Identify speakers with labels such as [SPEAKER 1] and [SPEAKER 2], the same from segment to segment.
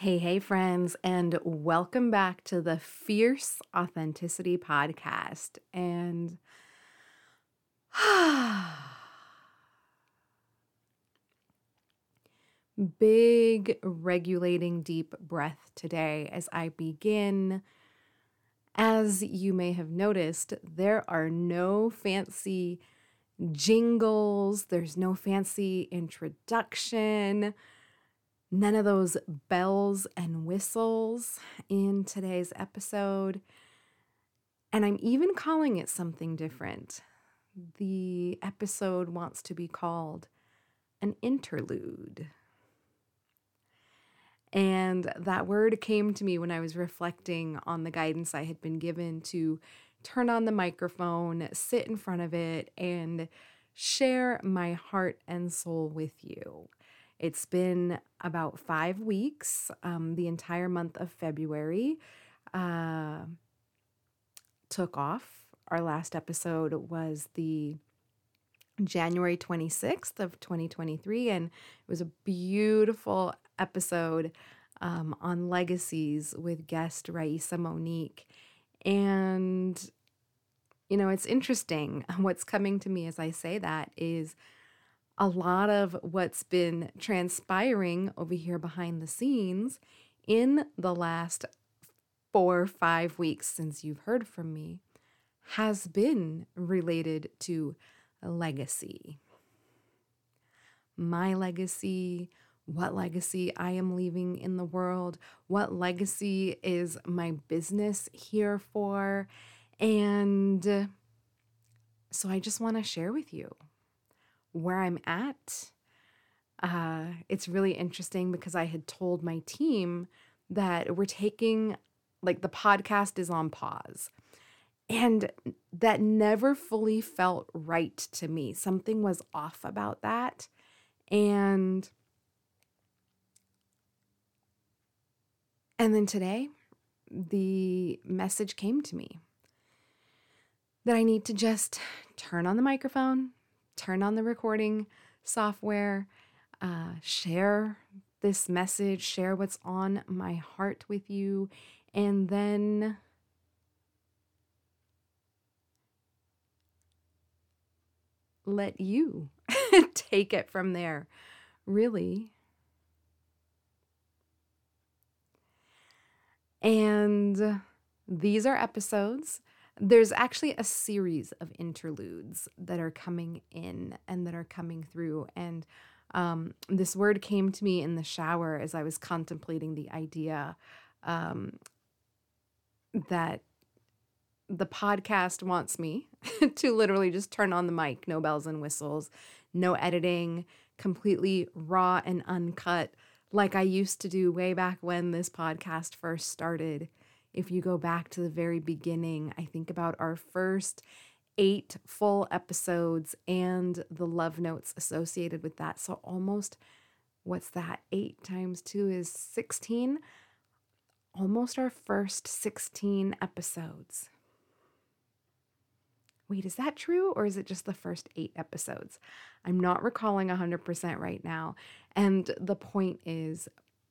[SPEAKER 1] Hey, hey, friends, and welcome back to the Fierce Authenticity Podcast. And big regulating deep breath today as I begin. As you may have noticed, there are no fancy jingles, there's no fancy introduction none of those bells and whistles in today's episode. And I'm even calling it something different. The episode wants to be called an interlude. And that word came to me when I was reflecting on the guidance I had been given to turn on the microphone, sit in front of it, and share my heart and soul with you. It's been about five weeks, um, the entire month of February. Uh, took off. Our last episode was the January 26th of 2023, and it was a beautiful episode um, on legacies with guest Raisa Monique. And, you know, it's interesting. What's coming to me as I say that is a lot of what's been transpiring over here behind the scenes in the last four or five weeks since you've heard from me has been related to legacy. My legacy, what legacy I am leaving in the world, what legacy is my business here for. And so I just want to share with you where I'm at. Uh, it's really interesting because I had told my team that we're taking, like, the podcast is on pause. And that never fully felt right to me. Something was off about that. And and then today the message came to me that I need to just turn on the microphone, turn on the recording software, uh, share this message, share what's on my heart with you, and then let you take it from there. Really. And these are episodes there's actually a series of interludes that are coming in and that are coming through. And um, this word came to me in the shower as I was contemplating the idea um, that the podcast wants me to literally just turn on the mic, no bells and whistles, no editing, completely raw and uncut, like I used to do way back when this podcast first started if you go back to the very beginning, I think about our first eight full episodes and the love notes associated with that. So almost, what's that? Eight times two is 16. Almost our first 16 episodes. Wait, is that true? Or is it just the first eight episodes? I'm not recalling 100% right now. And the point is,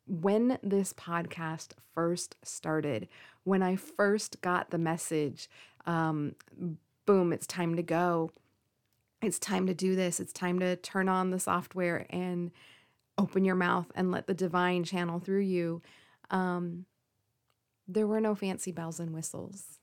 [SPEAKER 1] when this podcast first started, when I first got the message, um, boom, it's time to go. It's time to do this. It's time to turn on the software and open your mouth and let the divine channel through you. Um, there were no fancy bells and whistles.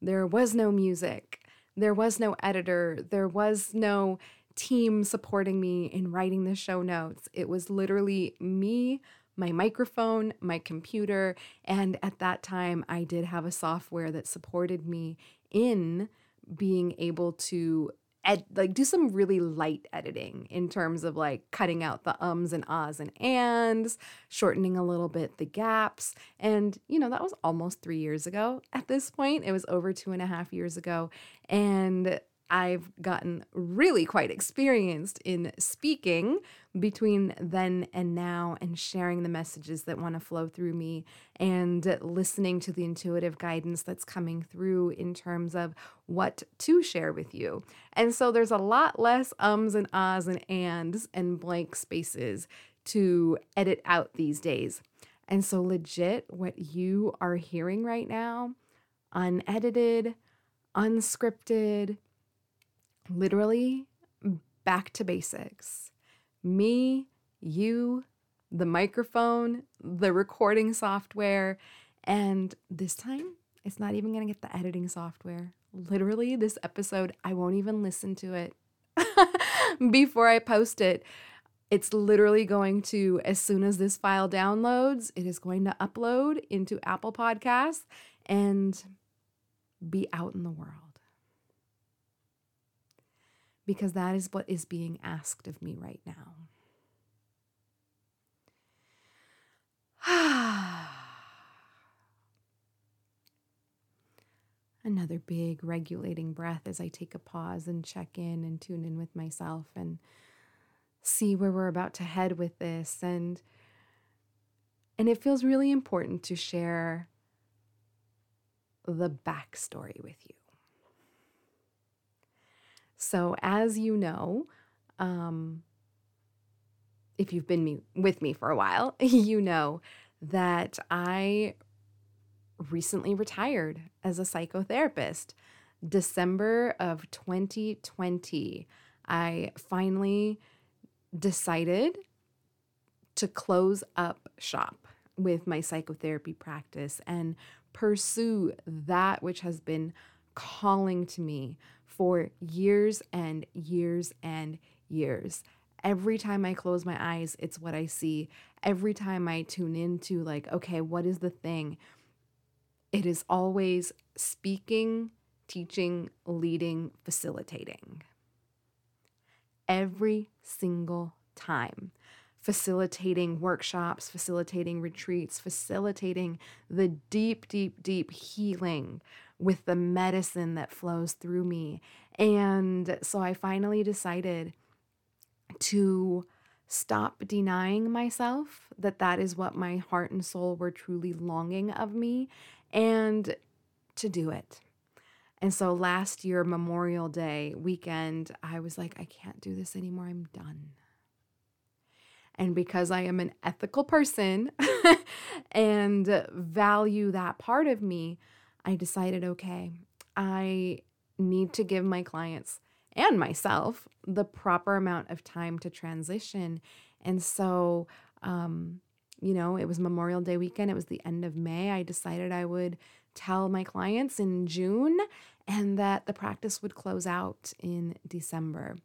[SPEAKER 1] There was no music. There was no editor. There was no team supporting me in writing the show notes. It was literally me my microphone, my computer, and at that time I did have a software that supported me in being able to ed- like do some really light editing in terms of like cutting out the ums and ahs and ands, shortening a little bit the gaps. And, you know, that was almost three years ago at this point. It was over two and a half years ago. And I've gotten really quite experienced in speaking between then and now and sharing the messages that want to flow through me and listening to the intuitive guidance that's coming through in terms of what to share with you. And so there's a lot less ums and ahs and ands and blank spaces to edit out these days. And so, legit, what you are hearing right now, unedited, unscripted, literally back to basics. Me, you, the microphone, the recording software, and this time it's not even going to get the editing software. Literally, this episode, I won't even listen to it before I post it it's literally going to, as soon as this file downloads, it is going to upload into Apple Podcasts and be out in the world. Because that is what is being asked of me right now. Another big regulating breath as I take a pause and check in and tune in with myself and see where we're about to head with this and and it feels really important to share the backstory with you. So, as you know, um, if you've been me, with me for a while, you know that I recently retired as a psychotherapist. December of 2020, I finally decided to close up shop with my psychotherapy practice and pursue that which has been calling to me for years and years and years. Every time I close my eyes, it's what I see. Every time I tune into, like, okay, what is the thing? It is always speaking, teaching, leading, facilitating every single time. Facilitating workshops, facilitating retreats, facilitating the deep, deep, deep healing with the medicine that flows through me. And so I finally decided to stop denying myself that that is what my heart and soul were truly longing of me and to do it. And so last year, Memorial Day weekend, I was like, I can't do this anymore. I'm done. And because I am an ethical person and value that part of me, I decided, okay, I need to give my clients and myself the proper amount of time to transition. And so, um, you know, it was Memorial Day weekend, it was the end of May. I decided I would tell my clients in June and that the practice would close out in December.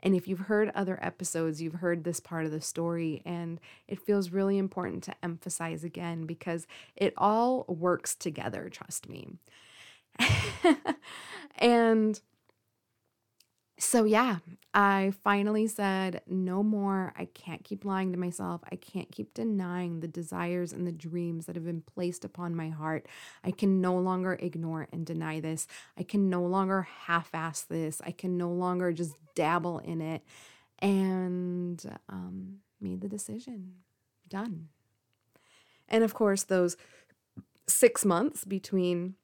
[SPEAKER 1] And if you've heard other episodes, you've heard this part of the story, and it feels really important to emphasize again because it all works together, trust me. and so, yeah, I finally said, no more. I can't keep lying to myself. I can't keep denying the desires and the dreams that have been placed upon my heart. I can no longer ignore and deny this. I can no longer half ass this. I can no longer just dabble in it. And um, made the decision. Done. And of course, those six months between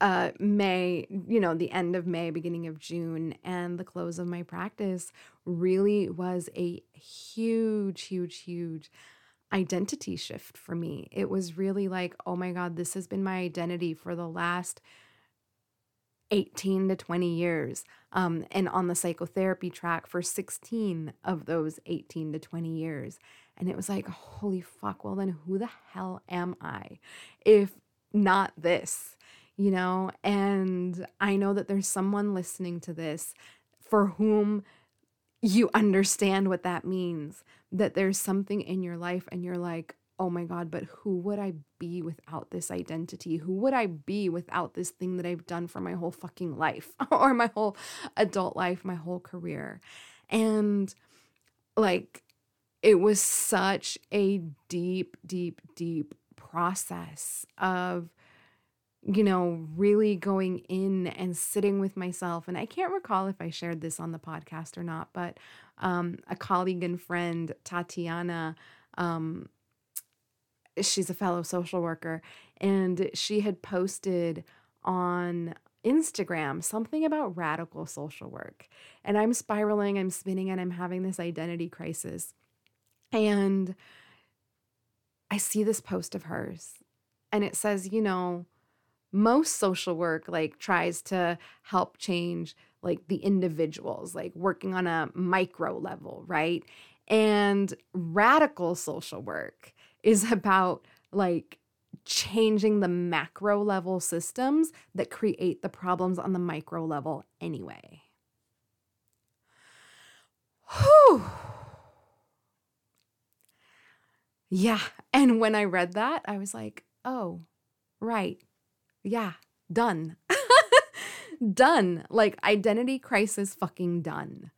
[SPEAKER 1] uh, May, you know, the end of May, beginning of June, and the close of my practice really was a huge, huge, huge identity shift for me. It was really like, oh my God, this has been my identity for the last 18 to 20 years. Um, and on the psychotherapy track for 16 of those 18 to 20 years. And it was like, holy fuck, well, then who the hell am I if not this? You know? And I know that there's someone listening to this for whom you understand what that means, that there's something in your life and you're like, oh my God, but who would I be without this identity? Who would I be without this thing that I've done for my whole fucking life or my whole adult life, my whole career? And like, it was such a deep, deep, deep process of you know, really going in and sitting with myself. And I can't recall if I shared this on the podcast or not, but um, a colleague and friend, Tatiana, um, she's a fellow social worker, and she had posted on Instagram something about radical social work. And I'm spiraling, I'm spinning, and I'm having this identity crisis. And I see this post of hers and it says, you know, most social work like tries to help change like the individuals, like working on a micro level, right? And radical social work is about like changing the macro level systems that create the problems on the micro level anyway. Whew. Yeah. And when I read that, I was like, oh, right. Yeah, done. done. Like identity crisis fucking done.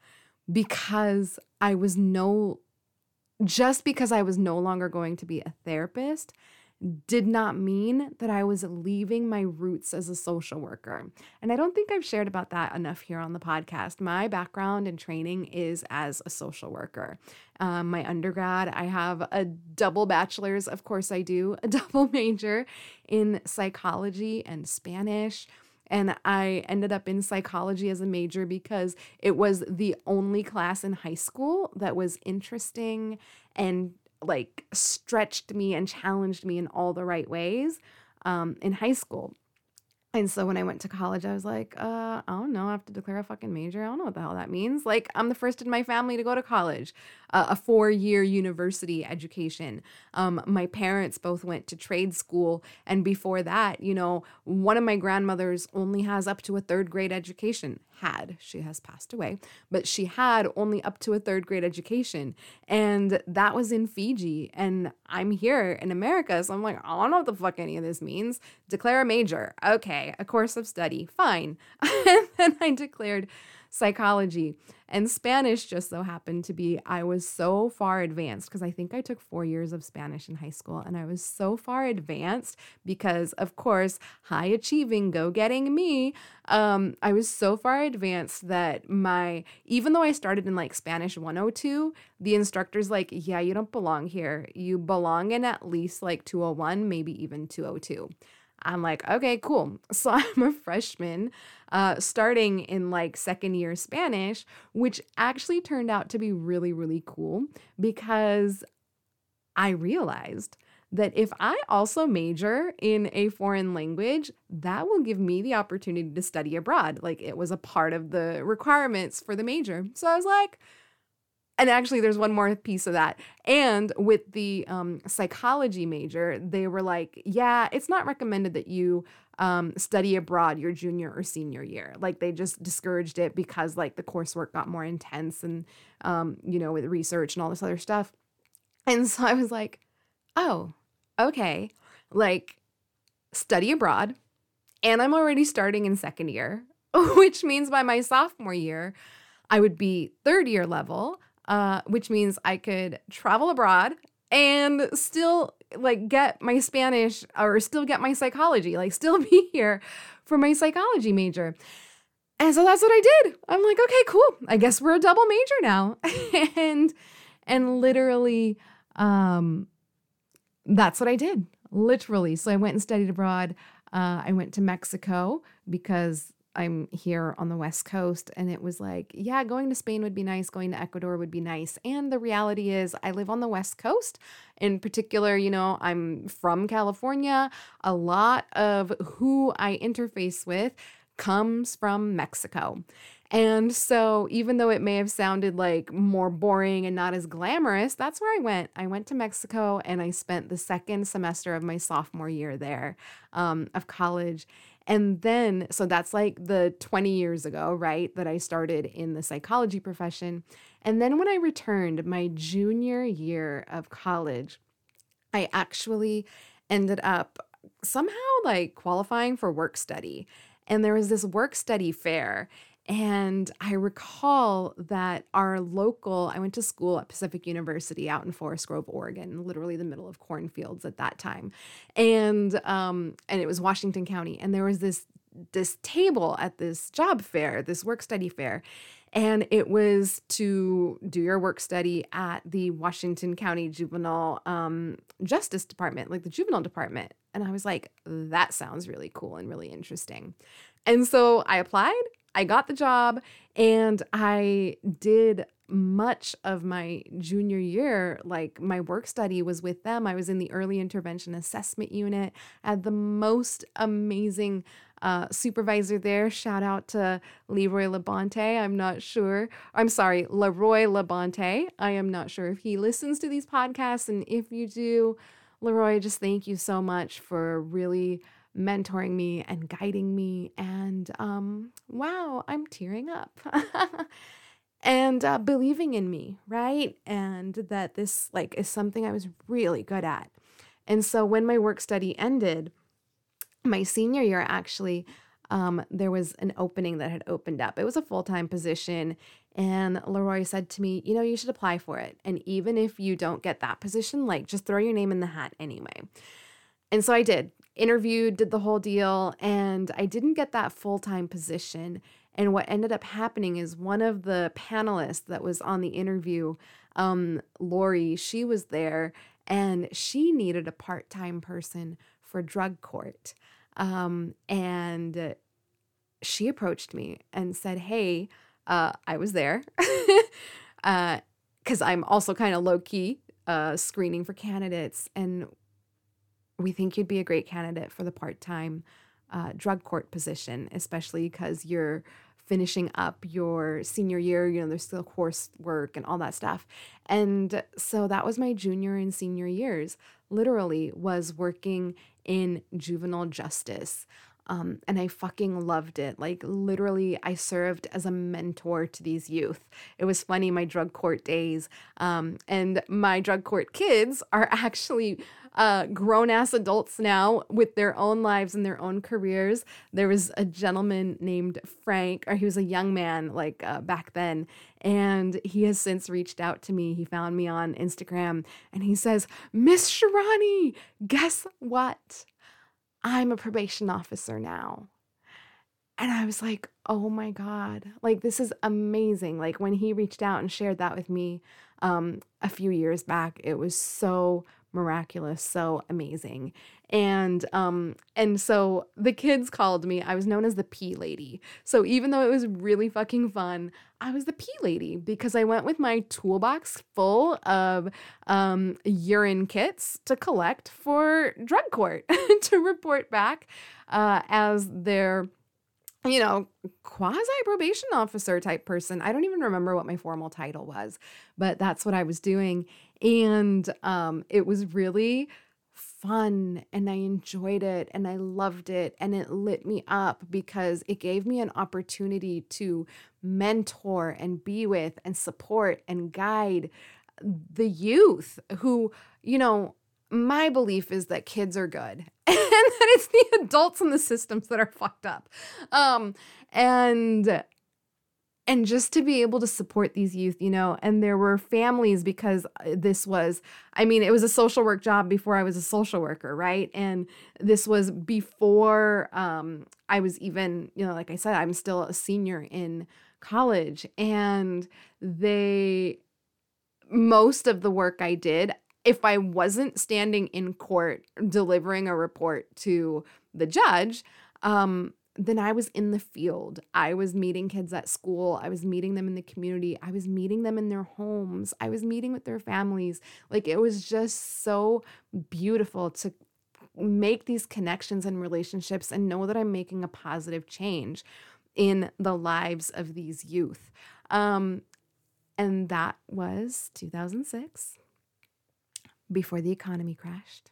[SPEAKER 1] Because I was no, just because I was no longer going to be a therapist did not mean that I was leaving my roots as a social worker. And I don't think I've shared about that enough here on the podcast. My background and training is as a social worker. Um, my undergrad, I have a double bachelor's, of course, I do, a double major in psychology and Spanish. And I ended up in psychology as a major because it was the only class in high school that was interesting and like stretched me and challenged me in all the right ways um, in high school. And so when I went to college, I was like, uh, I don't know. I have to declare a fucking major. I don't know what the hell that means. Like, I'm the first in my family to go to college, uh, a four year university education. Um, my parents both went to trade school. And before that, you know, one of my grandmothers only has up to a third grade education had. She has passed away, but she had only up to a third grade education. And that was in Fiji. And I'm here in America. So I'm like, I don't know what the fuck any of this means. Declare a major. Okay. A course of study. Fine. and then I declared psychology. And Spanish just so happened to be, I was so far advanced because I think I took four years of Spanish in high school. And I was so far advanced because, of course, high achieving, go getting me. Um, I was so far advanced that my, even though I started in like Spanish 102, the instructor's like, yeah, you don't belong here. You belong in at least like 201, maybe even 202. I'm like, okay, cool. So I'm a freshman uh, starting in like second year Spanish, which actually turned out to be really, really cool because I realized that if I also major in a foreign language, that will give me the opportunity to study abroad. Like it was a part of the requirements for the major. So I was like, and actually, there's one more piece of that. And with the um, psychology major, they were like, yeah, it's not recommended that you um, study abroad your junior or senior year. Like they just discouraged it because like the coursework got more intense and, um, you know, with research and all this other stuff. And so I was like, oh, okay. Like study abroad. And I'm already starting in second year, which means by my sophomore year, I would be third year level uh, which means I could travel abroad and still like get my Spanish or still get my psychology, like still be here for my psychology major. And so that's what I did. I'm like, okay, cool. I guess we're a double major now. and and literally um that's what I did. Literally. So I went and studied abroad. Uh, I went to Mexico because I'm here on the West Coast. And it was like, yeah, going to Spain would be nice, going to Ecuador would be nice. And the reality is, I live on the West Coast. In particular, you know, I'm from California. A lot of who I interface with comes from Mexico. And so, even though it may have sounded like more boring and not as glamorous, that's where I went. I went to Mexico and I spent the second semester of my sophomore year there um, of college. And then, so that's like the 20 years ago, right, that I started in the psychology profession. And then when I returned my junior year of college, I actually ended up somehow like qualifying for work study. And there was this work study fair. And I recall that our local, I went to school at Pacific University out in Forest Grove, Oregon, literally the middle of cornfields at that time. And um, and it was Washington County. And there was this this table at this job fair, this work study fair. And it was to do your work study at the Washington County Juvenile um, Justice Department, like the juvenile department. And I was like, that sounds really cool and really interesting. And so I applied I got the job and I did much of my junior year, like my work study was with them. I was in the early intervention assessment unit. I had the most amazing uh, supervisor there. Shout out to Leroy Labonte. I'm not sure. I'm sorry, Leroy Labonte. I am not sure if he listens to these podcasts. And if you do, Leroy, just thank you so much for really mentoring me and guiding me. And um, wow, I'm tearing up. and uh, believing in me, right? And that this like is something I was really good at. And so when my work study ended, my senior year actually, um, there was an opening that had opened up. It was a full time position. And Leroy said to me, You know, you should apply for it. And even if you don't get that position, like just throw your name in the hat anyway. And so I did, interviewed, did the whole deal, and I didn't get that full time position. And what ended up happening is one of the panelists that was on the interview, um, Lori, she was there and she needed a part time person for drug court. Um, and she approached me and said, Hey, uh, I was there because uh, I'm also kind of low key uh, screening for candidates. And we think you'd be a great candidate for the part time uh, drug court position, especially because you're finishing up your senior year. You know, there's still coursework and all that stuff. And so that was my junior and senior years, literally, was working in juvenile justice. Um, and I fucking loved it. Like, literally, I served as a mentor to these youth. It was funny, my drug court days. Um, and my drug court kids are actually uh, grown ass adults now with their own lives and their own careers. There was a gentleman named Frank, or he was a young man like uh, back then, and he has since reached out to me. He found me on Instagram and he says, Miss Sharani, guess what? I'm a probation officer now. And I was like, oh my God, like this is amazing. Like when he reached out and shared that with me um, a few years back, it was so miraculous, so amazing. And um and so the kids called me. I was known as the pee lady. So even though it was really fucking fun, I was the pee lady because I went with my toolbox full of um urine kits to collect for drug court to report back uh as their you know, quasi probation officer type person. I don't even remember what my formal title was, but that's what I was doing. And um, it was really fun and I enjoyed it and I loved it and it lit me up because it gave me an opportunity to mentor and be with and support and guide the youth who, you know, my belief is that kids are good and that it's the adults in the systems that are fucked up. Um, and and just to be able to support these youth, you know, and there were families because uh, this was, I mean, it was a social work job before I was a social worker, right? And this was before um, I was even, you know, like I said, I'm still a senior in college, and they, most of the work I did, if I wasn't standing in court delivering a report to the judge, um, then I was in the field. I was meeting kids at school. I was meeting them in the community. I was meeting them in their homes. I was meeting with their families. Like it was just so beautiful to make these connections and relationships and know that I'm making a positive change in the lives of these youth. Um, and that was 2006 before the economy crashed.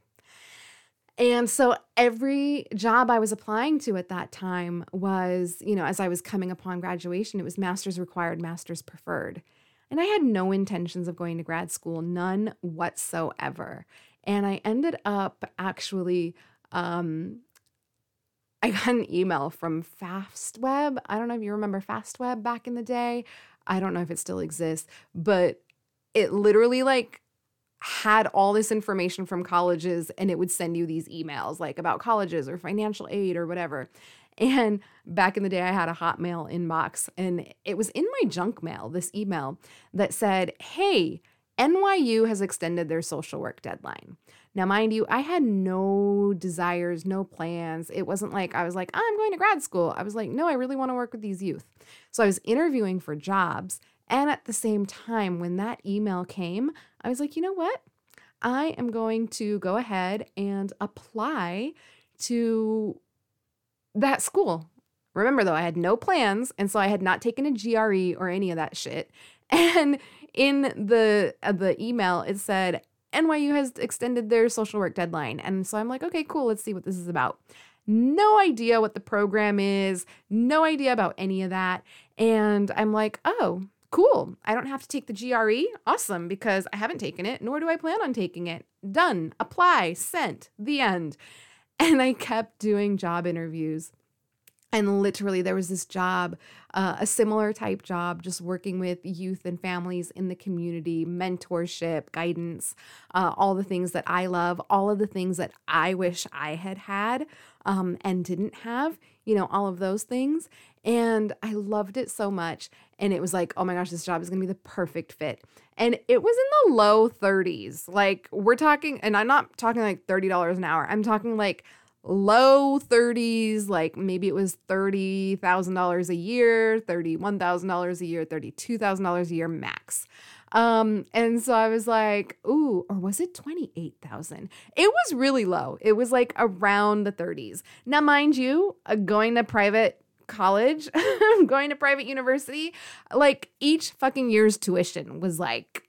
[SPEAKER 1] And so every job I was applying to at that time was, you know, as I was coming upon graduation, it was master's required, master's preferred. And I had no intentions of going to grad school, none whatsoever. And I ended up actually, um, I got an email from FastWeb. I don't know if you remember FastWeb back in the day. I don't know if it still exists, but it literally like had all this information from colleges and it would send you these emails like about colleges or financial aid or whatever. And back in the day, I had a Hotmail inbox and it was in my junk mail, this email that said, Hey, NYU has extended their social work deadline. Now, mind you, I had no desires, no plans. It wasn't like I was like, I'm going to grad school. I was like, no, I really want to work with these youth. So I was interviewing for jobs. And at the same time, when that email came, I was like, you know what? I am going to go ahead and apply to that school. Remember, though, I had no plans. And so I had not taken a GRE or any of that shit. And in the uh, the email, it said NYU has extended their social work deadline. And so I'm like, okay, cool, let's see what this is about. No idea what the program is, no idea about any of that. And I'm like, oh, cool. I don't have to take the GRE. Awesome, because I haven't taken it, nor do I plan on taking it. Done. Apply, sent, the end. And I kept doing job interviews and literally, there was this job, uh, a similar type job, just working with youth and families in the community, mentorship, guidance, uh, all the things that I love, all of the things that I wish I had had um, and didn't have, you know, all of those things. And I loved it so much. And it was like, oh my gosh, this job is going to be the perfect fit. And it was in the low 30s. Like, we're talking, and I'm not talking like $30 an hour, I'm talking like, low 30s, like maybe it was $30,000 a year, $31,000 a year, $32,000 a year max. Um, and so I was like, ooh, or was it 28,000? It was really low. It was like around the 30s. Now, mind you, uh, going to private college, going to private university, like each fucking year's tuition was like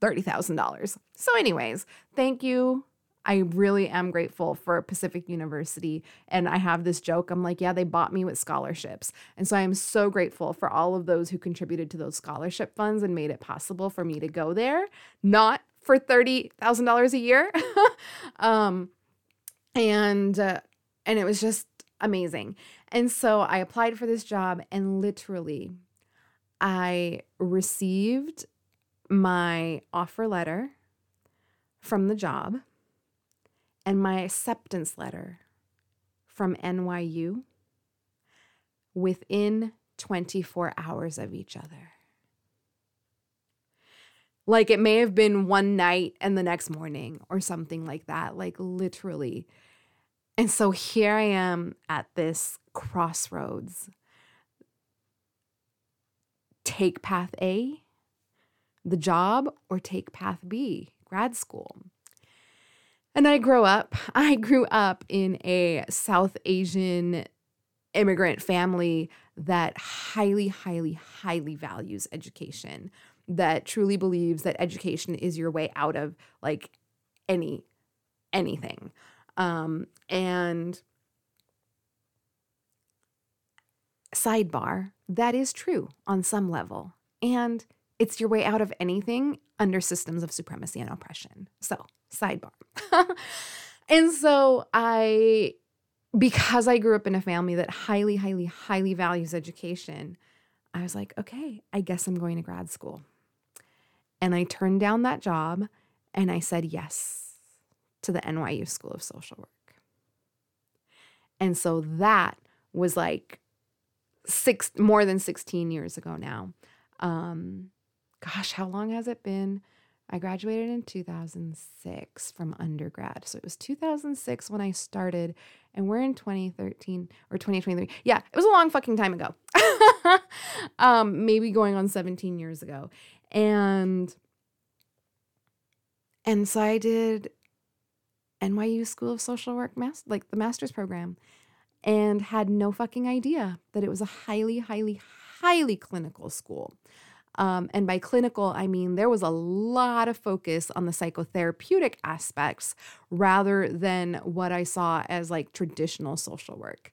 [SPEAKER 1] $30,000. So, anyways, thank you I really am grateful for Pacific University. And I have this joke. I'm like, yeah, they bought me with scholarships. And so I am so grateful for all of those who contributed to those scholarship funds and made it possible for me to go there, not for $30,000 a year. um, and, uh, and it was just amazing. And so I applied for this job and literally I received my offer letter from the job and my acceptance letter from NYU within 24 hours of each other. Like it may have been one night and the next morning or something like that, like literally. And so here I am at this crossroads. Take path A, the job, or take path B, grad school. And I grew up, I grew up in a South Asian immigrant family that highly, highly, highly values education, that truly believes that education is your way out of like any anything. Um, and sidebar, that is true on some level. And it's your way out of anything under systems of supremacy and oppression. So, sidebar. and so I, because I grew up in a family that highly, highly, highly values education, I was like, okay, I guess I'm going to grad school. And I turned down that job and I said yes to the NYU School of Social Work. And so that was like six more than 16 years ago now. Um, gosh, how long has it been? I graduated in 2006 from undergrad. So it was 2006 when I started, and we're in 2013 or 2023. Yeah, it was a long fucking time ago. um, maybe going on 17 years ago. And and so I did NYU School of Social Work mas- like the master's program and had no fucking idea that it was a highly highly highly clinical school. Um, and by clinical, I mean there was a lot of focus on the psychotherapeutic aspects rather than what I saw as like traditional social work.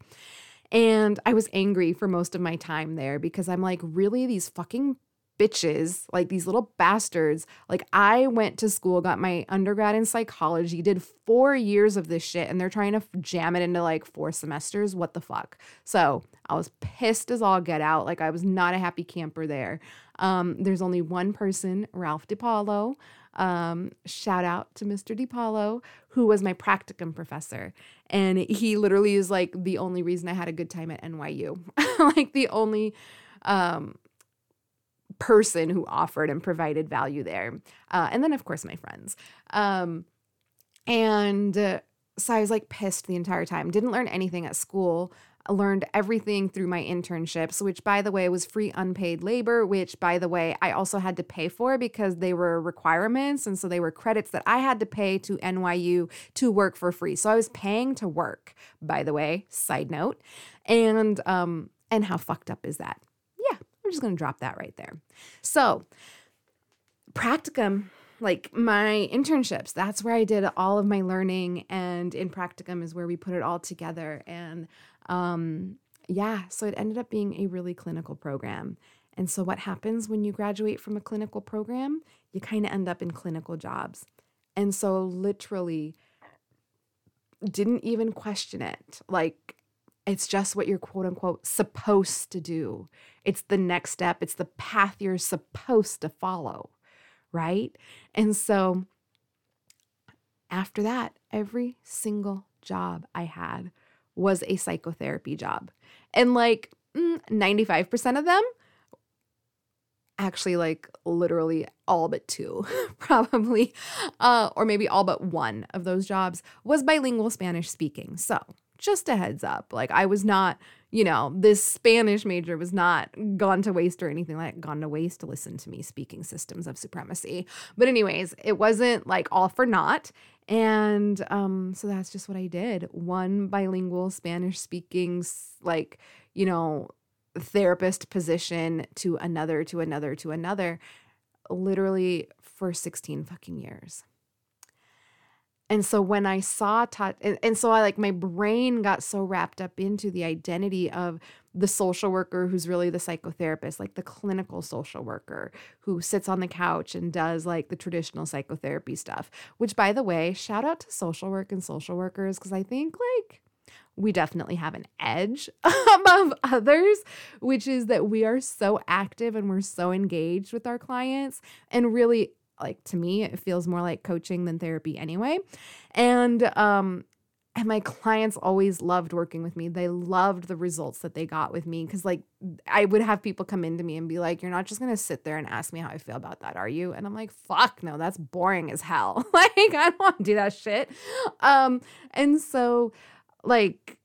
[SPEAKER 1] And I was angry for most of my time there because I'm like, really, these fucking bitches, like these little bastards. Like, I went to school, got my undergrad in psychology, did four years of this shit, and they're trying to jam it into like four semesters. What the fuck? So I was pissed as all get out. Like, I was not a happy camper there. Um, there's only one person, Ralph DiPaolo. Um, shout out to Mr. DiPaolo, who was my practicum professor. And he literally is like the only reason I had a good time at NYU. like the only um, person who offered and provided value there. Uh, and then, of course, my friends. Um, and uh, so I was like pissed the entire time. Didn't learn anything at school. Learned everything through my internships, which, by the way, was free unpaid labor, which, by the way, I also had to pay for because they were requirements. And so they were credits that I had to pay to NYU to work for free. So I was paying to work, by the way, side note. And, um, and how fucked up is that? Yeah, I'm just to drop that right there. So, practicum like my internships that's where i did all of my learning and in practicum is where we put it all together and um, yeah, so it ended up being a really clinical program. And so, what happens when you graduate from a clinical program? You kind of end up in clinical jobs. And so, literally, didn't even question it. Like, it's just what you're quote unquote supposed to do. It's the next step, it's the path you're supposed to follow. Right. And so, after that, every single job I had was a psychotherapy job. And like mm, 95% of them, actually, like literally all but two, probably, uh, or maybe all but one of those jobs was bilingual Spanish speaking. So just a heads up, like I was not you know, this Spanish major was not gone to waste or anything like gone to waste to listen to me speaking systems of supremacy. But anyways, it wasn't like all for naught. And um, so that's just what I did. One bilingual Spanish speaking, like, you know, therapist position to another, to another, to another, literally for 16 fucking years. And so when I saw touch, and, and so I like my brain got so wrapped up into the identity of the social worker who's really the psychotherapist, like the clinical social worker who sits on the couch and does like the traditional psychotherapy stuff, which by the way, shout out to social work and social workers because I think like we definitely have an edge above others, which is that we are so active and we're so engaged with our clients. And really, like to me, it feels more like coaching than therapy anyway. And um, and my clients always loved working with me. They loved the results that they got with me because, like, I would have people come into me and be like, You're not just gonna sit there and ask me how I feel about that, are you? And I'm like, Fuck, no, that's boring as hell. like, I don't want to do that shit. Um, and so, like,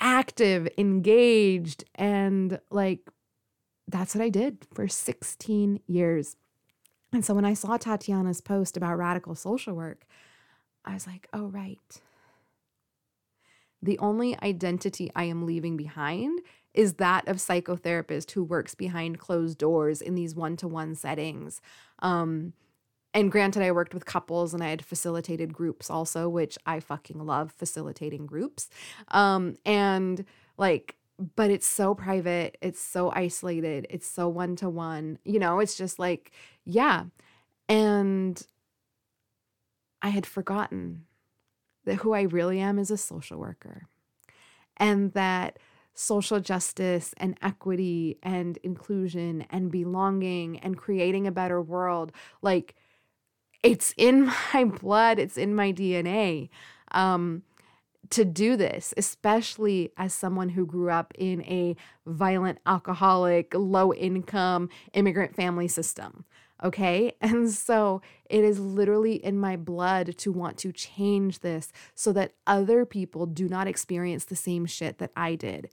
[SPEAKER 1] active, engaged, and like, that's what I did for 16 years. And so when I saw Tatiana's post about radical social work, I was like, oh, right the only identity I am leaving behind is that of psychotherapist who works behind closed doors in these one-to-one settings. Um, and granted, I worked with couples and I had facilitated groups also, which I fucking love facilitating groups. Um, and like, but it's so private, it's so isolated, it's so one to one, you know, it's just like, yeah. And I had forgotten that who I really am is a social worker and that social justice and equity and inclusion and belonging and creating a better world like it's in my blood it's in my dna um, to do this especially as someone who grew up in a violent alcoholic low income immigrant family system Okay. And so it is literally in my blood to want to change this so that other people do not experience the same shit that I did.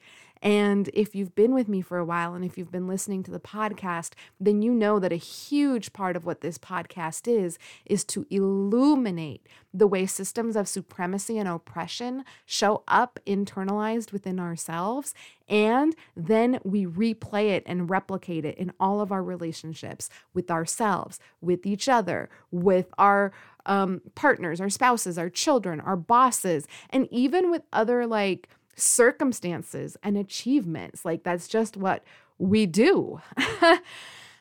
[SPEAKER 1] And if you've been with me for a while and if you've been listening to the podcast, then you know that a huge part of what this podcast is, is to illuminate the way systems of supremacy and oppression show up internalized within ourselves. And then we replay it and replicate it in all of our relationships with ourselves, with each other, with our um, partners, our spouses, our children, our bosses, and even with other like circumstances and achievements. Like that's just what we do.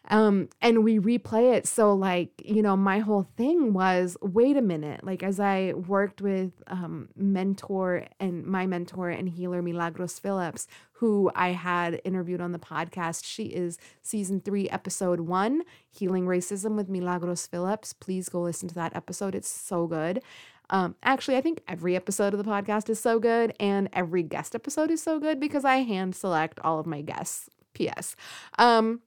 [SPEAKER 1] um, and we replay it. So, like, you know, my whole thing was wait a minute. Like, as I worked with um, mentor and my mentor and healer Milagros Phillips, who I had interviewed on the podcast, she is season three, episode one, Healing Racism with Milagros Phillips. Please go listen to that episode. It's so good. Um, actually, I think every episode of the podcast is so good, and every guest episode is so good because I hand select all of my guests. P.S. Um,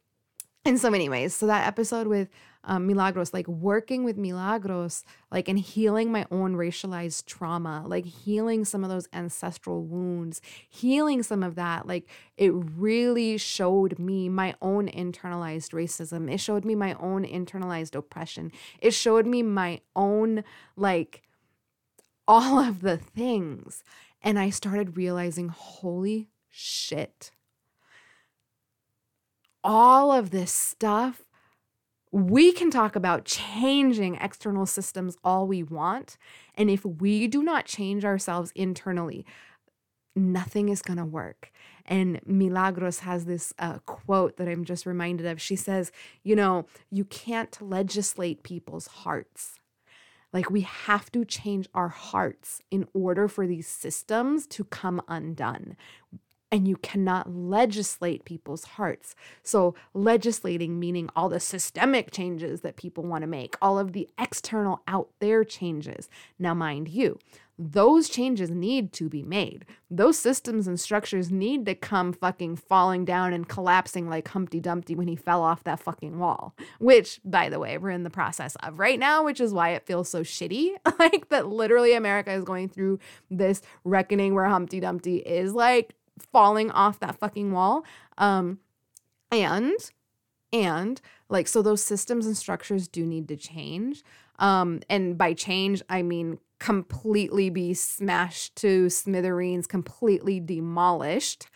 [SPEAKER 1] in so many ways. So that episode with um, Milagros, like working with Milagros, like and healing my own racialized trauma, like healing some of those ancestral wounds, healing some of that, like it really showed me my own internalized racism. It showed me my own internalized oppression. It showed me my own, like, all of the things. And I started realizing, holy shit all of this stuff, we can talk about changing external systems all we want. And if we do not change ourselves internally, nothing is going to work. And Milagros has this uh, quote that I'm just reminded of. She says, You know, you can't legislate people's hearts. Like, we have to change our hearts in order for these systems to come undone and you cannot legislate people's hearts. So, legislating meaning all the systemic changes that people want to make, all of the external out there changes. Now, mind you, those changes need to be made. Those systems and structures need to come fucking falling down and collapsing like Humpty Dumpty when he fell off that fucking wall, which, by the way, we're in the process of right now, which is why it feels so shitty. like that literally America is going through this reckoning where Humpty Dumpty is like falling off that fucking wall. Um, and and like so those systems and structures do need to change. Um, and by change, I mean completely be smashed to smithereens, completely demolished,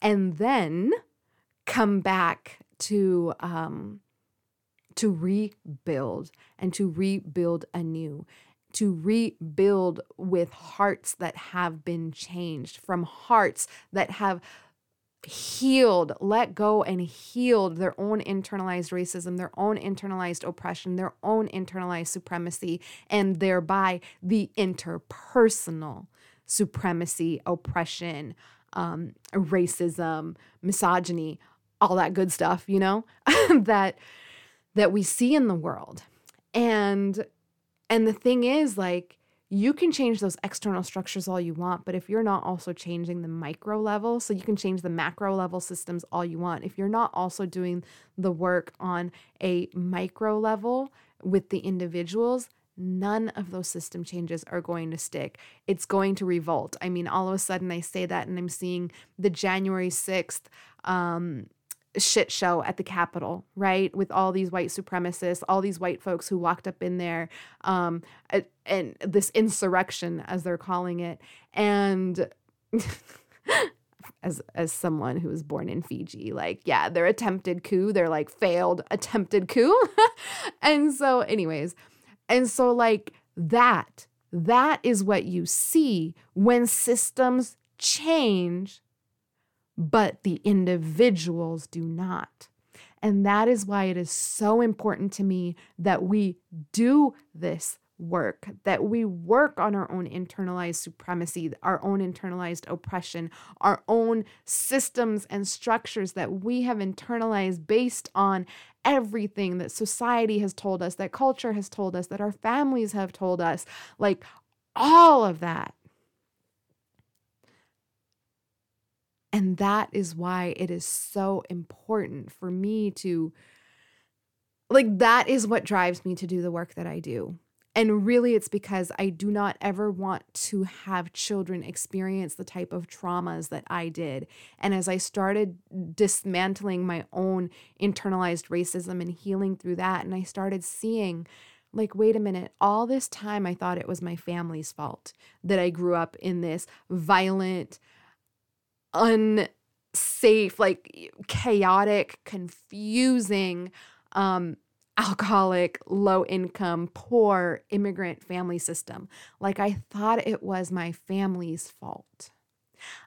[SPEAKER 1] and then come back to um to rebuild and to rebuild anew to rebuild with hearts that have been changed, from hearts that have healed, let go and healed their own internalized racism, their own internalized oppression, their own internalized supremacy, and thereby the interpersonal supremacy, oppression, um, racism, misogyny, all that good stuff, you know, that that we see in the world. And and the thing is, like, you can change those external structures all you want, but if you're not also changing the micro level, so you can change the macro level systems all you want, if you're not also doing the work on a micro level with the individuals, none of those system changes are going to stick. It's going to revolt. I mean, all of a sudden I say that and I'm seeing the January 6th um, shit show at the Capitol, right? With all these white supremacists, all these white folks who walked up in there, um, and this insurrection, as they're calling it, and. as as someone who was born in Fiji like yeah their attempted coup they're like failed attempted coup and so anyways and so like that that is what you see when systems change but the individuals do not. And that is why it is so important to me that we do this work, that we work on our own internalized supremacy, our own internalized oppression, our own systems and structures that we have internalized based on everything that society has told us, that culture has told us, that our families have told us. Like all of that And that is why it is so important for me to, like, that is what drives me to do the work that I do. And really, it's because I do not ever want to have children experience the type of traumas that I did. And as I started dismantling my own internalized racism and healing through that, and I started seeing, like, wait a minute, all this time I thought it was my family's fault that I grew up in this violent, unsafe, like chaotic, confusing, um, alcoholic, low income, poor immigrant family system. Like I thought it was my family's fault.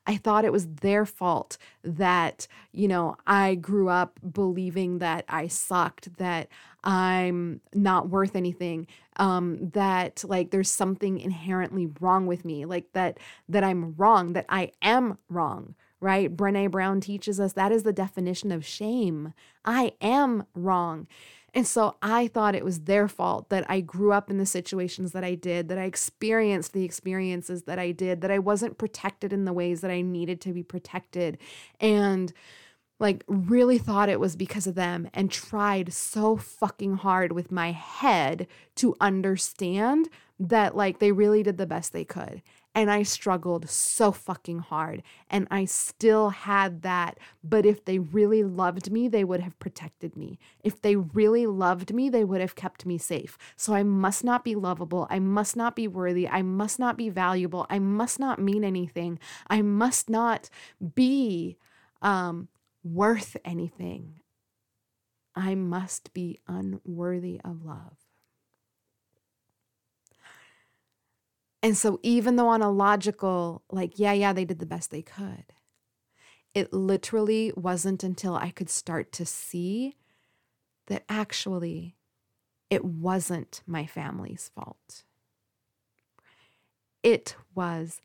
[SPEAKER 1] I thought it was their fault that, you know, I grew up believing that I sucked, that I'm not worth anything, um, that like there's something inherently wrong with me, like that that I'm wrong, that I am wrong, right? Brene Brown teaches us that is the definition of shame. I am wrong. And so I thought it was their fault that I grew up in the situations that I did, that I experienced the experiences that I did, that I wasn't protected in the ways that I needed to be protected. And like really thought it was because of them and tried so fucking hard with my head to understand that like they really did the best they could. And I struggled so fucking hard and I still had that. But if they really loved me they would have protected me. If they really loved me they would have kept me safe. So I must not be lovable. I must not be worthy. I must not be valuable. I must not mean anything. I must not be um worth anything. I must be unworthy of love. And so, even though on a logical, like, yeah, yeah, they did the best they could, it literally wasn't until I could start to see that actually it wasn't my family's fault. It was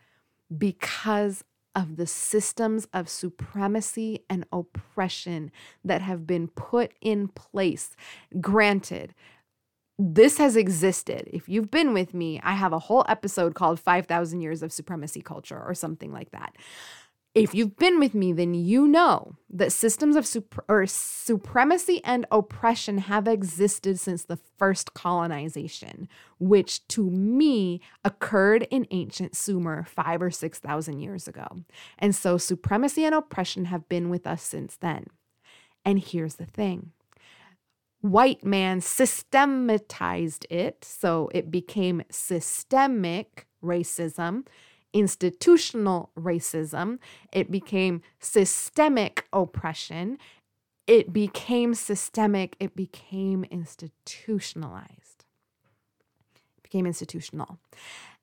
[SPEAKER 1] because of the systems of supremacy and oppression that have been put in place. Granted, this has existed. If you've been with me, I have a whole episode called 5,000 Years of Supremacy Culture or something like that if you've been with me, then you know that systems of or supremacy and oppression have existed since the first colonization, which to me occurred in ancient Sumer five or 6,000 years ago. And so supremacy and oppression have been with us since then. And here's the thing white man systematized it, so it became systemic racism institutional racism, it became systemic oppression, it became systemic, it became institutionalized. It became institutional.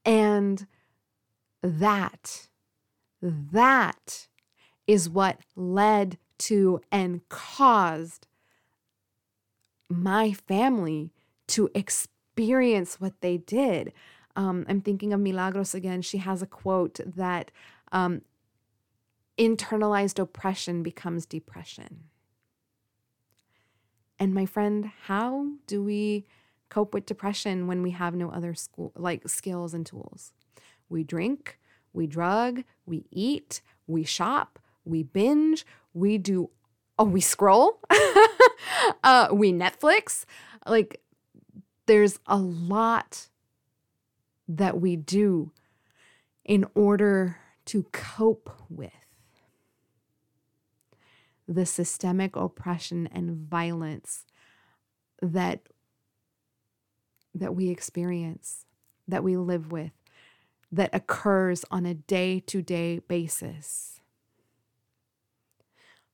[SPEAKER 1] And that, that is what led to and caused my family to experience what they did um, I'm thinking of Milagros again. She has a quote that um, internalized oppression becomes depression. And my friend, how do we cope with depression when we have no other school like skills and tools? We drink, we drug, we eat, we shop, we binge, we do oh, we scroll, uh, we Netflix. Like there's a lot that we do in order to cope with the systemic oppression and violence that that we experience that we live with that occurs on a day-to-day basis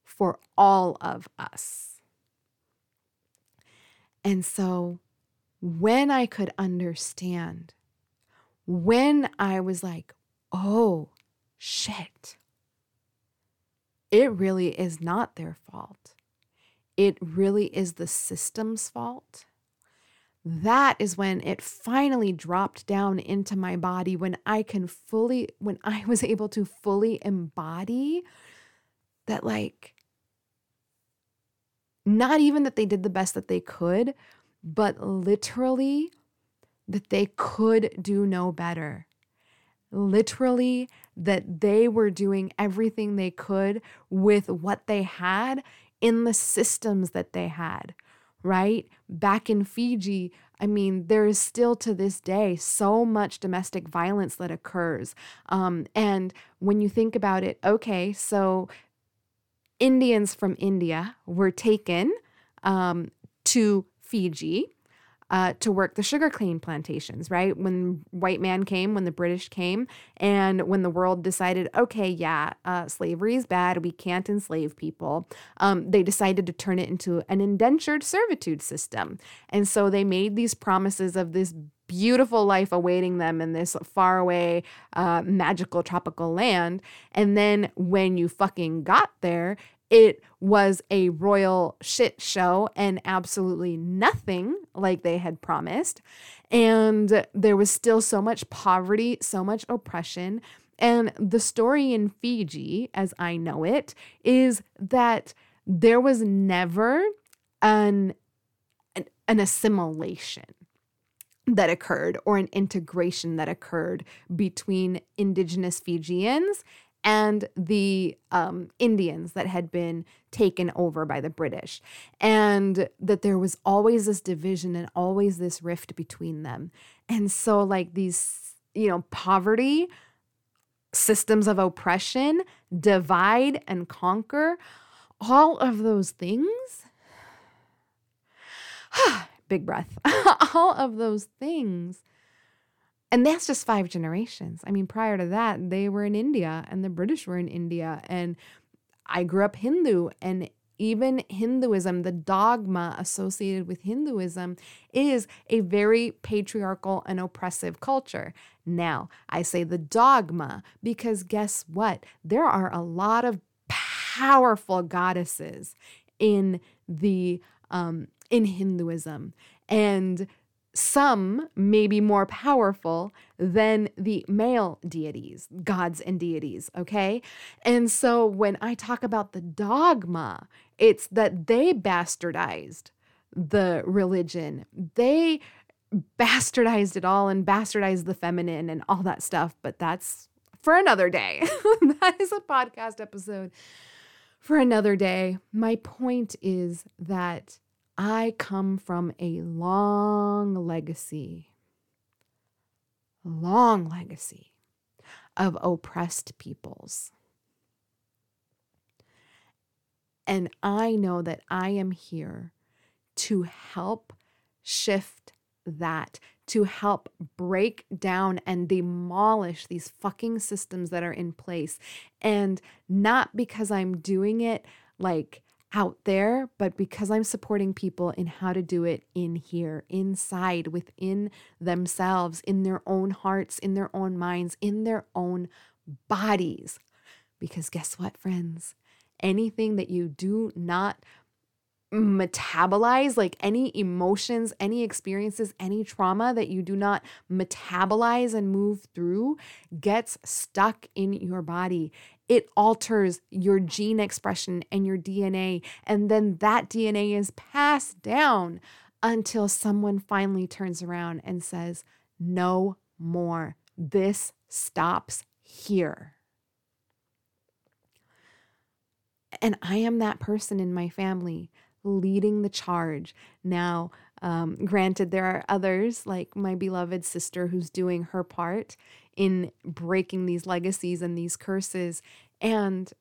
[SPEAKER 1] for all of us. And so when i could understand when I was like, oh, shit, it really is not their fault. It really is the system's fault. That is when it finally dropped down into my body when I can fully, when I was able to fully embody that, like, not even that they did the best that they could, but literally that they could do no better. Literally, that they were doing everything they could with what they had in the systems that they had, right? Back in Fiji, I mean, there is still to this day so much domestic violence that occurs. Um, and when you think about it, okay, so Indians from India were taken um, to Fiji uh, to work the sugarcane plantations, right? When white man came, when the British came, and when the world decided, okay, yeah, uh, slavery is bad, we can't enslave people, um, they decided to turn it into an indentured servitude system. And so they made these promises of this beautiful life awaiting them in this faraway, uh, magical tropical land. And then when you fucking got there, it was a royal shit show and absolutely nothing like they had promised. And there was still so much poverty, so much oppression. And the story in Fiji, as I know it, is that there was never an, an, an assimilation that occurred or an integration that occurred between indigenous Fijians and the um, Indians that had been taken over by the British, and that there was always this division and always this rift between them. And so, like, these, you know, poverty, systems of oppression, divide and conquer, all of those things. Big breath. all of those things and that's just five generations. I mean, prior to that, they were in India and the British were in India. And I grew up Hindu, and even Hinduism, the dogma associated with Hinduism, is a very patriarchal and oppressive culture. Now, I say the dogma because guess what? There are a lot of powerful goddesses in the um, in Hinduism, and some may be more powerful than the male deities, gods and deities, okay? And so when I talk about the dogma, it's that they bastardized the religion. They bastardized it all and bastardized the feminine and all that stuff, but that's for another day. that is a podcast episode for another day. My point is that I come from a long legacy, long legacy of oppressed peoples. And I know that I am here to help shift that, to help break down and demolish these fucking systems that are in place. And not because I'm doing it like out there, but because I'm supporting people in how to do it in here, inside, within themselves, in their own hearts, in their own minds, in their own bodies. Because guess what, friends? Anything that you do not metabolize, like any emotions, any experiences, any trauma that you do not metabolize and move through, gets stuck in your body it alters your gene expression and your DNA. And then that DNA is passed down until someone finally turns around and says, No more. This stops here. And I am that person in my family leading the charge. Now, um, granted, there are others like my beloved sister who's doing her part in breaking these legacies and these curses. And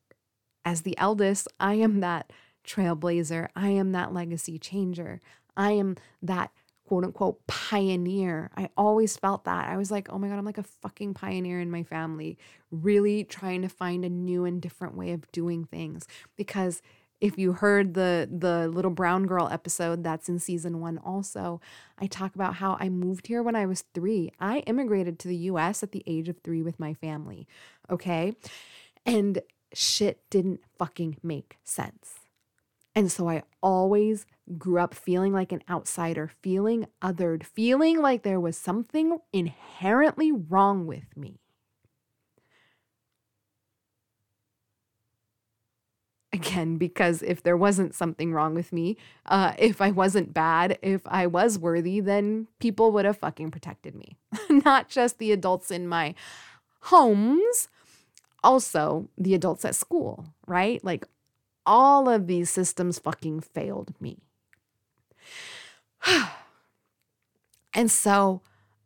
[SPEAKER 1] as the eldest, I am that trailblazer. I am that legacy changer. I am that quote unquote pioneer. I always felt that. I was like, oh my God, I'm like a fucking pioneer in my family, really trying to find a new and different way of doing things. Because if you heard the the little brown girl episode that's in season 1 also i talk about how i moved here when i was 3 i immigrated to the us at the age of 3 with my family okay? And shit didn't fucking make sense. And so i always grew up feeling like an outsider feeling othered feeling like there was something inherently wrong with me again because if there wasn't something wrong with me, uh, if I wasn't bad, if I was worthy, then people would have fucking protected me. Not just the adults in my homes, also the adults at school, right? Like all of these systems fucking failed me. and so,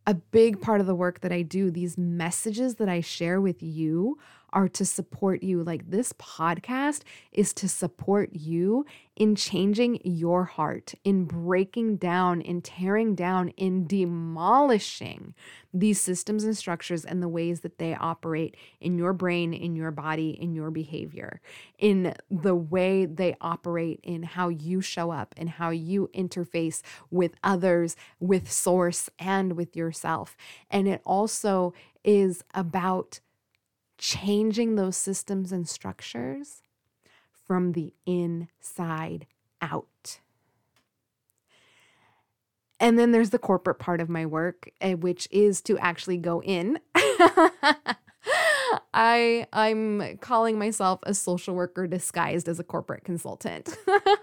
[SPEAKER 1] a big part of the work that I do, these messages that I share with you are to support you. Like this podcast is to support you in changing your heart, in breaking down, in tearing down, in demolishing these systems and structures and the ways that they operate in your brain, in your body, in your behavior, in the way they operate in how you show up and how you interface with others, with source, and with yourself. And it also is about changing those systems and structures from the inside out. And then there's the corporate part of my work, eh, which is to actually go in. I I'm calling myself a social worker disguised as a corporate consultant.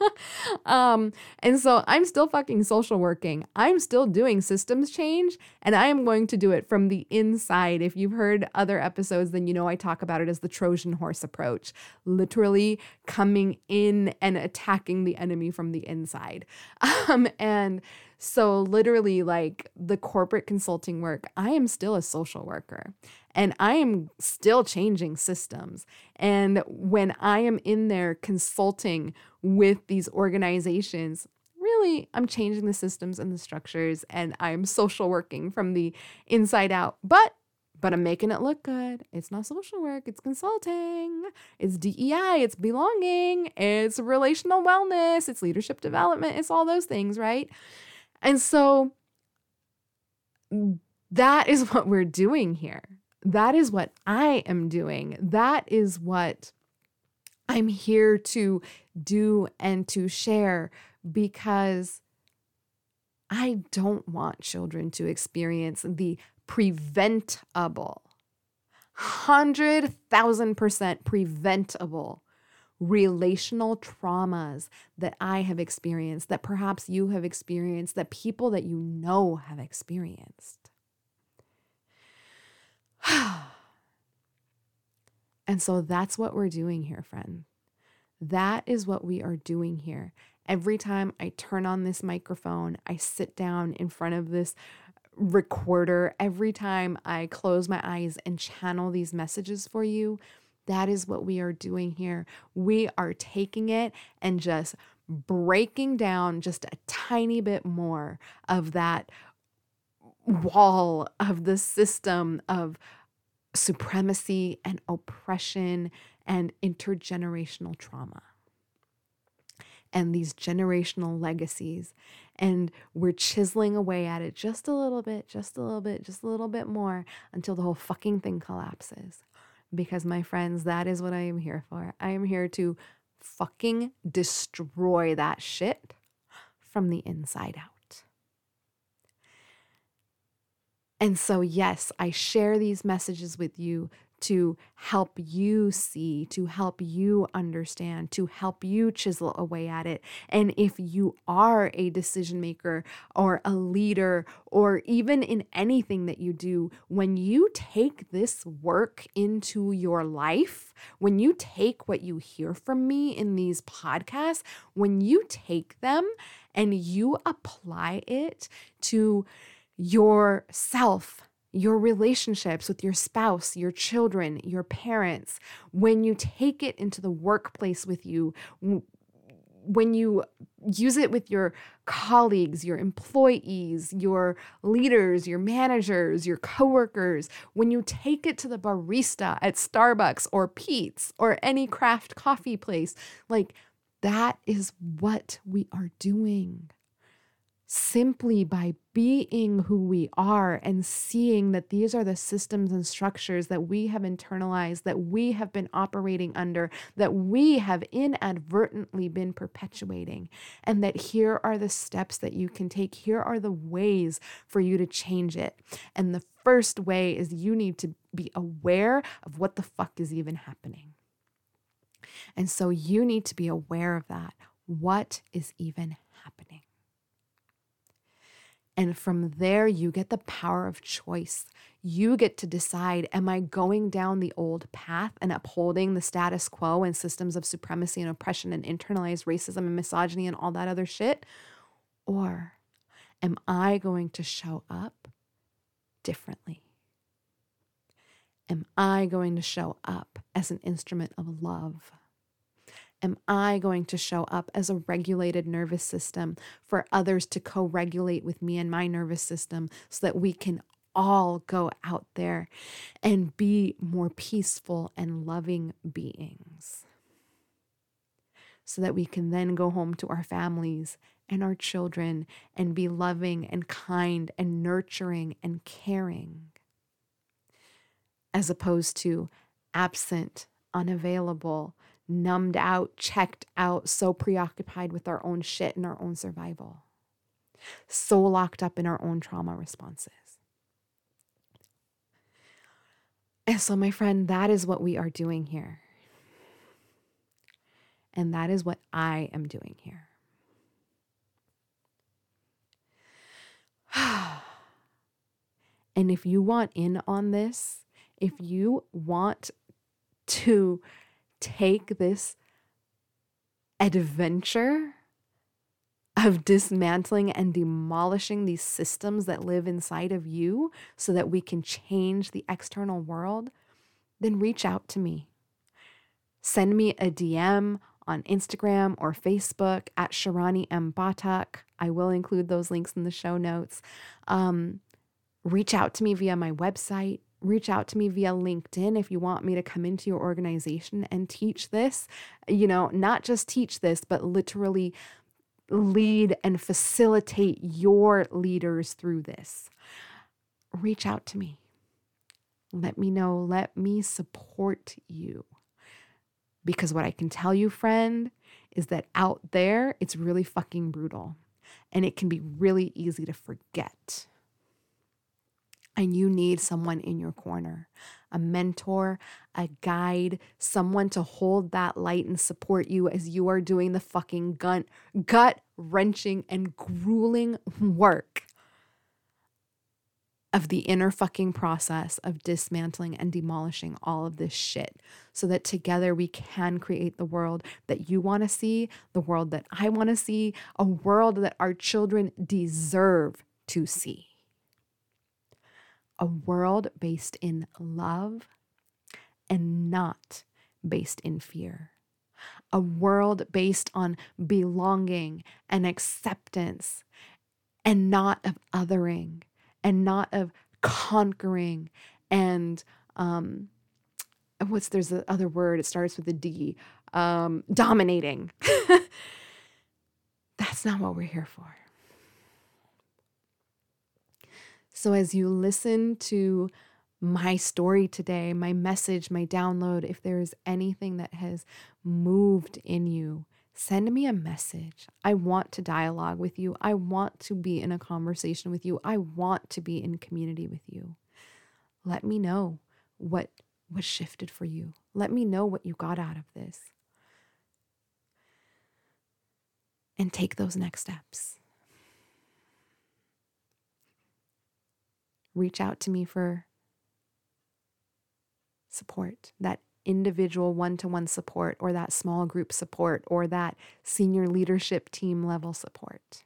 [SPEAKER 1] um, and so I'm still fucking social working. I'm still doing systems change, and I am going to do it from the inside. If you've heard other episodes, then you know I talk about it as the Trojan horse approach, literally coming in and attacking the enemy from the inside. Um, and so, literally, like the corporate consulting work, I am still a social worker and I am still changing systems. And when I am in there consulting with these organizations, really, I'm changing the systems and the structures and I'm social working from the inside out. But but I'm making it look good. It's not social work, it's consulting, it's DEI, it's belonging, it's relational wellness, it's leadership development, it's all those things, right? And so that is what we're doing here. That is what I am doing. That is what I'm here to do and to share because I don't want children to experience the preventable, 100,000% preventable relational traumas that I have experienced, that perhaps you have experienced, that people that you know have experienced. and so that's what we're doing here, friend. That is what we are doing here. Every time I turn on this microphone, I sit down in front of this recorder. Every time I close my eyes and channel these messages for you, that is what we are doing here. We are taking it and just breaking down just a tiny bit more of that wall of the system of supremacy and oppression and intergenerational trauma and these generational legacies. And we're chiseling away at it just a little bit, just a little bit, just a little bit more until the whole fucking thing collapses because, my friends, that is what I am here for. I am here to fucking destroy that shit from the inside out. And so, yes, I share these messages with you to help you see, to help you understand, to help you chisel away at it. And if you are a decision maker or a leader, or even in anything that you do, when you take this work into your life, when you take what you hear from me in these podcasts, when you take them and you apply it to yourself your relationships with your spouse, your children, your parents, when you take it into the workplace with you, when you use it with your colleagues, your employees, your leaders, your managers, your coworkers, when you take it to the barista at Starbucks or Peet's or any craft coffee place, like that is what we are doing simply by being who we are and seeing that these are the systems and structures that we have internalized, that we have been operating under, that we have inadvertently been perpetuating, and that here are the steps that you can take. Here are the ways for you to change it. And the first way is you need to be aware of what the fuck is even happening. And so you need to be aware of that. What is even happening? And from there, you get the power of choice. You get to decide Am I going down the old path and upholding the status quo and systems of supremacy and oppression and internalized racism and misogyny and all that other shit? Or am I going to show up differently? Am I going to show up as an instrument of love? Am I going to show up as a regulated nervous system for others to co regulate with me and my nervous system so that we can all go out there and be more peaceful and loving beings? So that we can then go home to our families and our children and be loving and kind and nurturing and caring, as opposed to absent, unavailable, numbed out, checked out, so preoccupied with our own shit and our own survival, so locked up in our own trauma responses. And so, my friend, that is what we are doing here. And that is what I am doing here. and if you want in on this, if you want to take this adventure of dismantling and demolishing these systems that live inside of you so that we can change the external world, then reach out to me. Send me a DM on Instagram or Facebook at Sharani M. Batak. I will include those links in the show notes. Um, reach out to me via my website. Reach out to me via LinkedIn if you want me to come into your organization and teach this. You know, not just teach this, but literally lead and facilitate your leaders through this. Reach out to me. Let me know. Let me support you. Because what I can tell you, friend, is that out there, it's really fucking brutal and it can be really easy to forget. And you need someone in your corner a mentor, a guide, someone to hold that light and support you as you are doing the fucking gut, gut wrenching and grueling work of the inner fucking process of dismantling and demolishing all of this shit so that together we can create the world that you want to see, the world that I want to see, a world that our children deserve to see. A world based in love and not based in fear. A world based on belonging and acceptance and not of othering and not of conquering and um what's there's the other word it starts with a d um dominating that's not what we're here for so as you listen to my story today my message my download if there is anything that has moved in you send me a message. I want to dialogue with you. I want to be in a conversation with you. I want to be in community with you. Let me know what was shifted for you. Let me know what you got out of this. And take those next steps. Reach out to me for support, that individual one to one support or that small group support or that senior leadership team level support.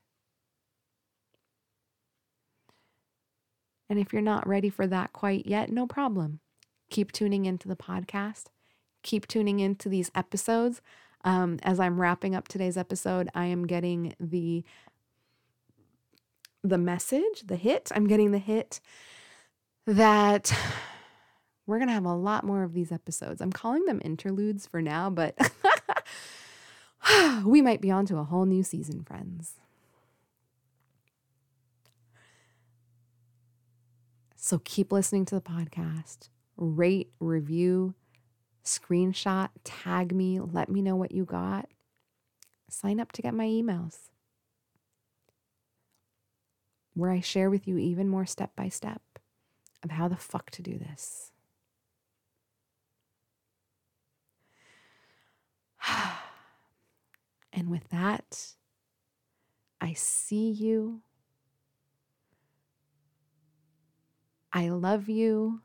[SPEAKER 1] And if you're not ready for that quite yet, no problem. Keep tuning into the podcast. Keep tuning into these episodes. Um, as I'm wrapping up today's episode, I am getting the the message, the hit. I'm getting the hit that we're going to have a lot more of these episodes. I'm calling them interludes for now, but we might be on to a whole new season, friends. So keep listening to the podcast, rate, review, screenshot, tag me, let me know what you got. Sign up to get my emails where I share with you even more step by step of how the fuck to do this. and with that, I see you. I love you,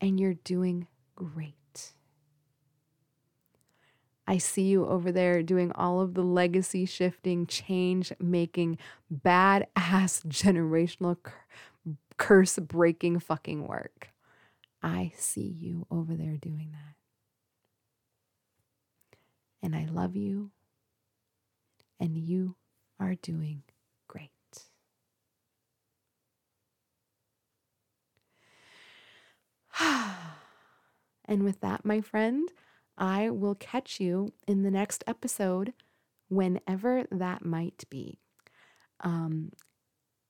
[SPEAKER 1] and you're doing great. I see you over there doing all of the legacy shifting, change making, badass generational curse breaking fucking work. I see you over there doing that and I love you, and you are doing great. and with that, my friend, I will catch you in the next episode, whenever that might be. Um,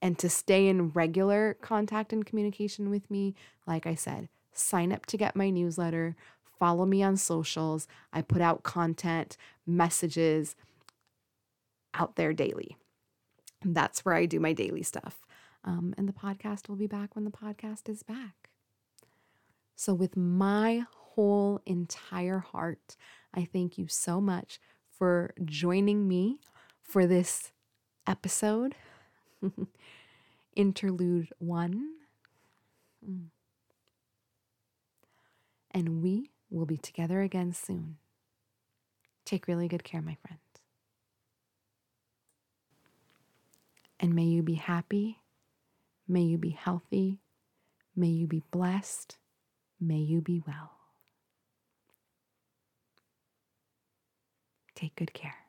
[SPEAKER 1] and to stay in regular contact and communication with me, like I said, sign up to get my newsletter, Follow me on socials. I put out content, messages out there daily. That's where I do my daily stuff. Um, and the podcast will be back when the podcast is back. So, with my whole entire heart, I thank you so much for joining me for this episode, interlude one. Mm. And we will be together again soon. Take really good care, my friends. And may you be happy. May you be healthy. May you be blessed. May you be well. Take good care.